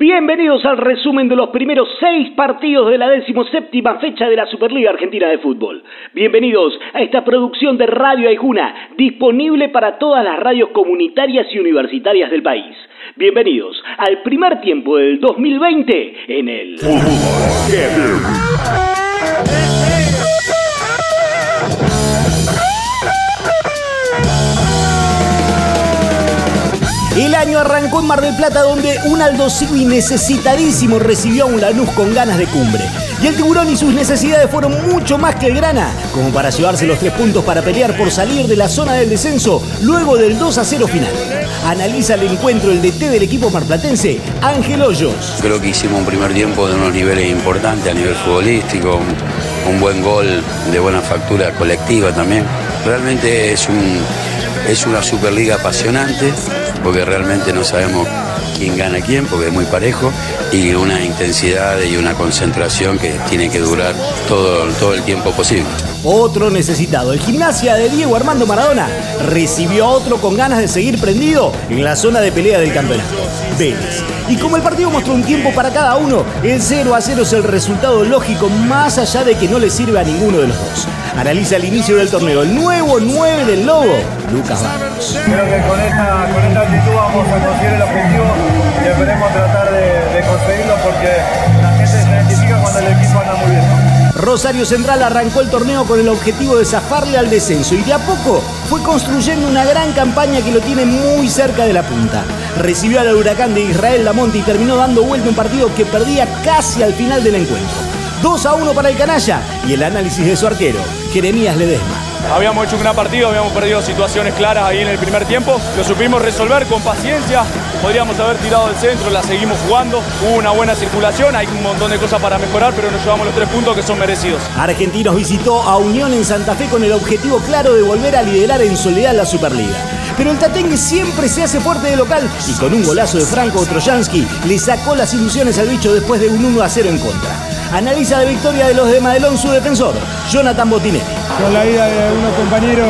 Bienvenidos al resumen de los primeros seis partidos de la decimoséptima fecha de la Superliga Argentina de Fútbol. Bienvenidos a esta producción de Radio Aijuna, disponible para todas las radios comunitarias y universitarias del país. Bienvenidos al primer tiempo del 2020 en el... arrancó en Mar del Plata donde un Aldo Civi necesitadísimo recibió a un Lanús con ganas de cumbre. Y el tiburón y sus necesidades fueron mucho más que el grana, como para llevarse los tres puntos para pelear por salir de la zona del descenso luego del 2 a 0 final. Analiza el encuentro el DT del equipo marplatense, Ángel Hoyos. Creo que hicimos un primer tiempo de unos niveles importantes a nivel futbolístico, un buen gol de buena factura colectiva también. Realmente es un es una Superliga apasionante porque realmente no sabemos quién gana quién, porque es muy parejo, y una intensidad y una concentración que tiene que durar todo, todo el tiempo posible. Otro necesitado, el gimnasia de Diego Armando Maradona, recibió a otro con ganas de seguir prendido en la zona de pelea del campeonato, Vélez. Y como el partido mostró un tiempo para cada uno, el 0 a 0 es el resultado lógico más allá de que no le sirve a ninguno de los dos. Analiza el inicio del torneo, el nuevo 9 del Lobo, Lucas Barros. Creo que con esta, con esta actitud vamos a conseguir el objetivo y esperemos tratar de, de conseguirlo porque la gente se identifica cuando el equipo anda muy bien. Rosario Central arrancó el torneo con el objetivo de zafarle al descenso y de a poco fue construyendo una gran campaña que lo tiene muy cerca de la punta. Recibió al huracán de Israel Lamonte y terminó dando vuelta un partido que perdía casi al final del encuentro. 2 a 1 para el canalla y el análisis de su arquero, Jeremías Ledesma. Habíamos hecho un gran partido, habíamos perdido situaciones claras ahí en el primer tiempo. Lo supimos resolver con paciencia. Podríamos haber tirado del centro, la seguimos jugando. Hubo una buena circulación, hay un montón de cosas para mejorar, pero nos llevamos los tres puntos que son merecidos. Argentinos visitó a Unión en Santa Fe con el objetivo claro de volver a liderar en soledad la Superliga. Pero el Tatengue siempre se hace fuerte de local y con un golazo de Franco Trojansky le sacó las ilusiones al bicho después de un 1 a 0 en contra. Analiza la victoria de los de Madelón su defensor, Jonathan Botinelli. Con la ida de algunos compañeros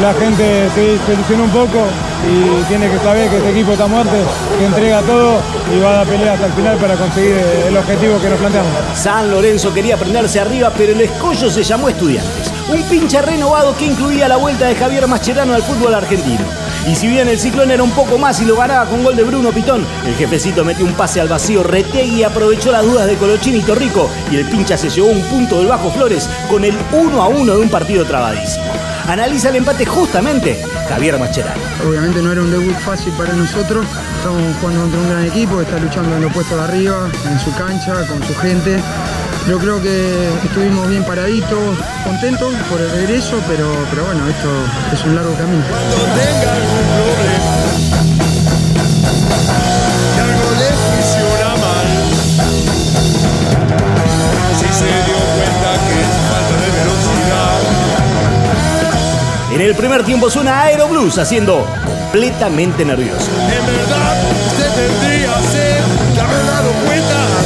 la gente se, ilusionó un poco y tiene que saber que este equipo está muerto, que entrega todo y va a dar pelea hasta el final para conseguir el objetivo que nos planteamos. San Lorenzo quería prenderse arriba, pero el escollo se llamó Estudiantes. Un pinche renovado que incluía la vuelta de Javier Mascherano al fútbol argentino. Y si bien el ciclón era un poco más y lo ganaba con gol de Bruno Pitón, el jefecito metió un pase al vacío Retegui aprovechó las dudas de Colochín y Torrico y el pincha se llevó un punto del Bajo Flores con el 1 a 1 de un partido trabadísimo. Analiza el empate justamente Javier Mascherano. Obviamente no era un debut fácil para nosotros, estamos jugando contra un gran equipo que está luchando en los puestos de arriba, en su cancha, con su gente. Yo creo que estuvimos bien paraditos, contentos por el regreso, pero, pero bueno, esto es un largo camino. En el primer tiempo suena Aero Blues haciendo completamente nervioso. En verdad, usted tendría ser que haber dado cuenta.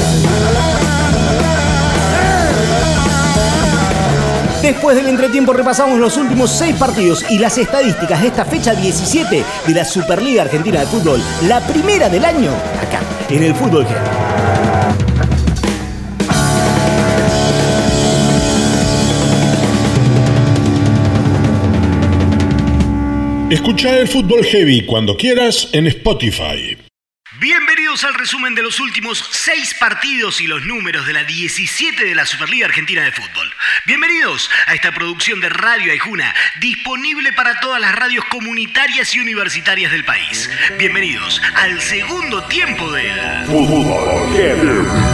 Después del entretiempo repasamos los últimos seis partidos y las estadísticas de esta fecha 17 de la Superliga Argentina de Fútbol, la primera del año, acá, en el Fútbol Heavy. Escucha el Fútbol Heavy cuando quieras en Spotify. Bienvenidos al resumen de los últimos seis partidos y los números de la 17 de la Superliga Argentina de Fútbol. Bienvenidos a esta producción de Radio Aijuna, disponible para todas las radios comunitarias y universitarias del país. Bienvenidos al segundo tiempo del... Fútbol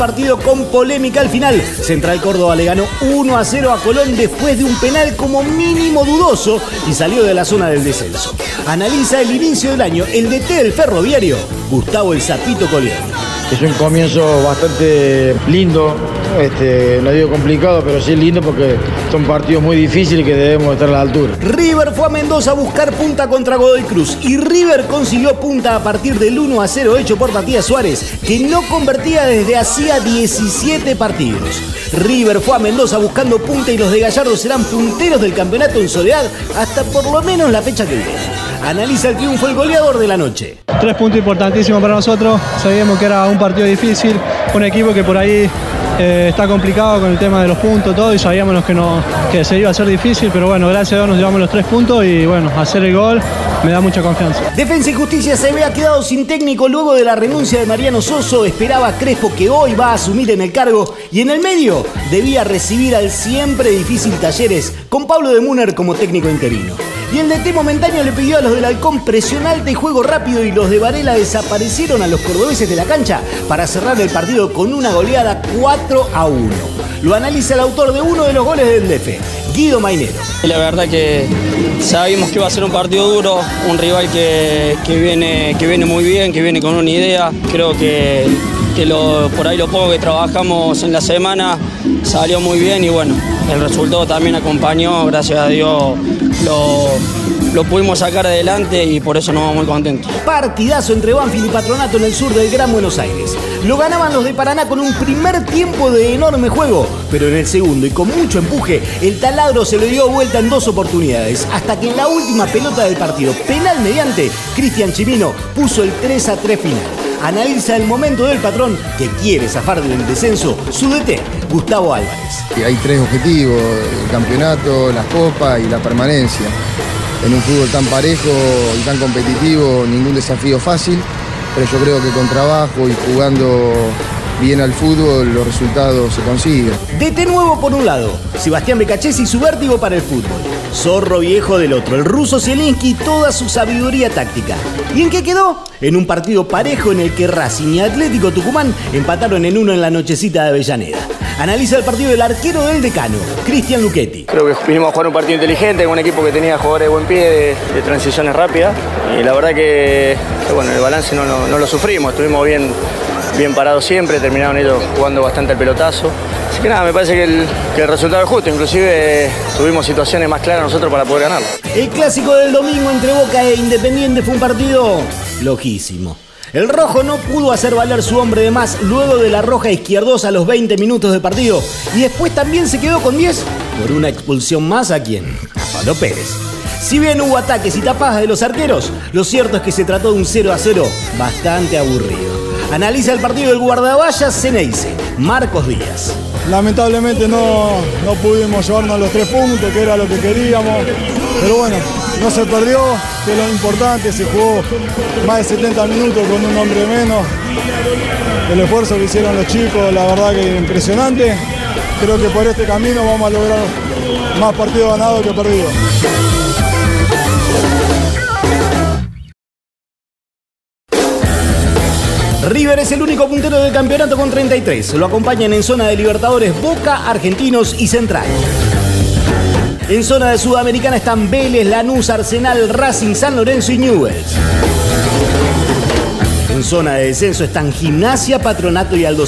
partido con polémica al final, Central Córdoba le ganó 1 a 0 a Colón después de un penal como mínimo dudoso y salió de la zona del descenso. Analiza el inicio del año el DT del ferroviario, Gustavo El Zapito Coleoni. Es un comienzo bastante lindo, este, no digo complicado, pero sí lindo porque son partidos muy difíciles que debemos estar a la altura. River fue a Mendoza a buscar punta contra Godoy Cruz y River consiguió punta a partir del 1 a 0 hecho por Matías Suárez, que no convertía desde hacía 17 partidos. River fue a Mendoza buscando punta y los de Gallardo serán punteros del campeonato en soledad hasta por lo menos la fecha que viene. Analiza el triunfo el goleador de la noche. Tres puntos importantísimos para nosotros. Sabíamos que era un partido difícil, un equipo que por ahí eh, está complicado con el tema de los puntos, todo, y sabíamos que, no, que se iba a ser difícil, pero bueno, gracias a Dios nos llevamos los tres puntos y bueno, hacer el gol me da mucha confianza. Defensa y Justicia se había quedado sin técnico luego de la renuncia de Mariano Soso. Esperaba Crespo que hoy va a asumir en el cargo y en el medio debía recibir al siempre difícil Talleres con Pablo de Muner como técnico interino. Y el DT momentáneo le pidió a los del Halcón presión alta y juego rápido y los de Varela desaparecieron a los cordobeses de la cancha para cerrar el partido con una goleada 4 a 1. Lo analiza el autor de uno de los goles del DF, Guido Mainero. La verdad que sabíamos que iba a ser un partido duro, un rival que, viene, que viene muy bien, que viene con una idea. Creo que, por ahí lo poco que trabajamos en la semana salió muy bien y bueno, el resultado también acompañó, gracias a Dios lo, lo pudimos sacar adelante y por eso nos vamos muy contentos. Partidazo entre Banfield y Patronato en el sur del Gran Buenos Aires. Lo ganaban los de Paraná con un primer tiempo de enorme juego, pero en el segundo y con mucho empuje, el taladro se le dio vuelta en dos oportunidades, hasta que en la última pelota del partido, penal mediante, Cristian Chimino puso el 3 a 3 final. Analiza el momento del patrón que quiere zafar del descenso, su DT, Gustavo Álvarez. Hay tres objetivos, el campeonato, la copa y la permanencia. En un fútbol tan parejo y tan competitivo, ningún desafío fácil, pero yo creo que con trabajo y jugando bien al fútbol, los resultados se consiguen. DT nuevo por un lado, Sebastián Becachesi y su vértigo para el fútbol. Zorro viejo del otro, el ruso Zielinski toda su sabiduría táctica. ¿Y en qué quedó? En un partido parejo en el que Racing y Atlético Tucumán empataron en uno en la nochecita de Avellaneda. Analiza el partido del arquero del decano, Cristian Luchetti. Creo que vinimos a jugar un partido inteligente, con un equipo que tenía jugadores de buen pie, de, transiciones rápidas. Y la verdad que, bueno, el balance no, no lo sufrimos, estuvimos bien bien parados siempre, terminaron ellos jugando bastante el pelotazo. Así que nada, me parece que el, resultado es justo, inclusive tuvimos situaciones más claras nosotros para poder ganarlo. El clásico del domingo entre Boca e Independiente fue un partido lojísimo. El rojo no pudo hacer valer su hombre de más luego de la roja izquierdosa a los 20 minutos de partido y después también se quedó con 10 por una expulsión más a quien? A Pablo Pérez. Si bien hubo ataques y tapadas de los arqueros, lo cierto es que se trató de un 0 a 0 bastante aburrido. Analiza el partido del guardaballas Ceneice, Marcos Díaz. Lamentablemente no, no pudimos llevarnos los tres puntos, que era lo que queríamos. Pero bueno, no se perdió, que es lo importante, se jugó más de 70 minutos con un hombre menos. El esfuerzo que hicieron los chicos, la verdad que impresionante. Creo que por este camino vamos a lograr más partidos ganados que perdidos. River es el único puntero del campeonato con 33. Lo acompañan en zona de Libertadores Boca, Argentinos y Central. En zona de Sudamericana están Vélez, Lanús, Arsenal, Racing, San Lorenzo y Newells. En zona de descenso están Gimnasia, Patronato y Aldo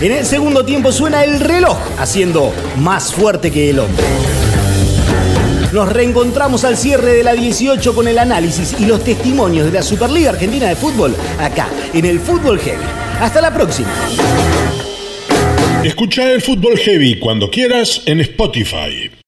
En el segundo tiempo suena el reloj, haciendo más fuerte que el hombre. Nos reencontramos al cierre de la 18 con el análisis y los testimonios de la Superliga Argentina de Fútbol acá, en el Fútbol Heavy. Hasta la próxima. Escucha el Fútbol Heavy cuando quieras en Spotify.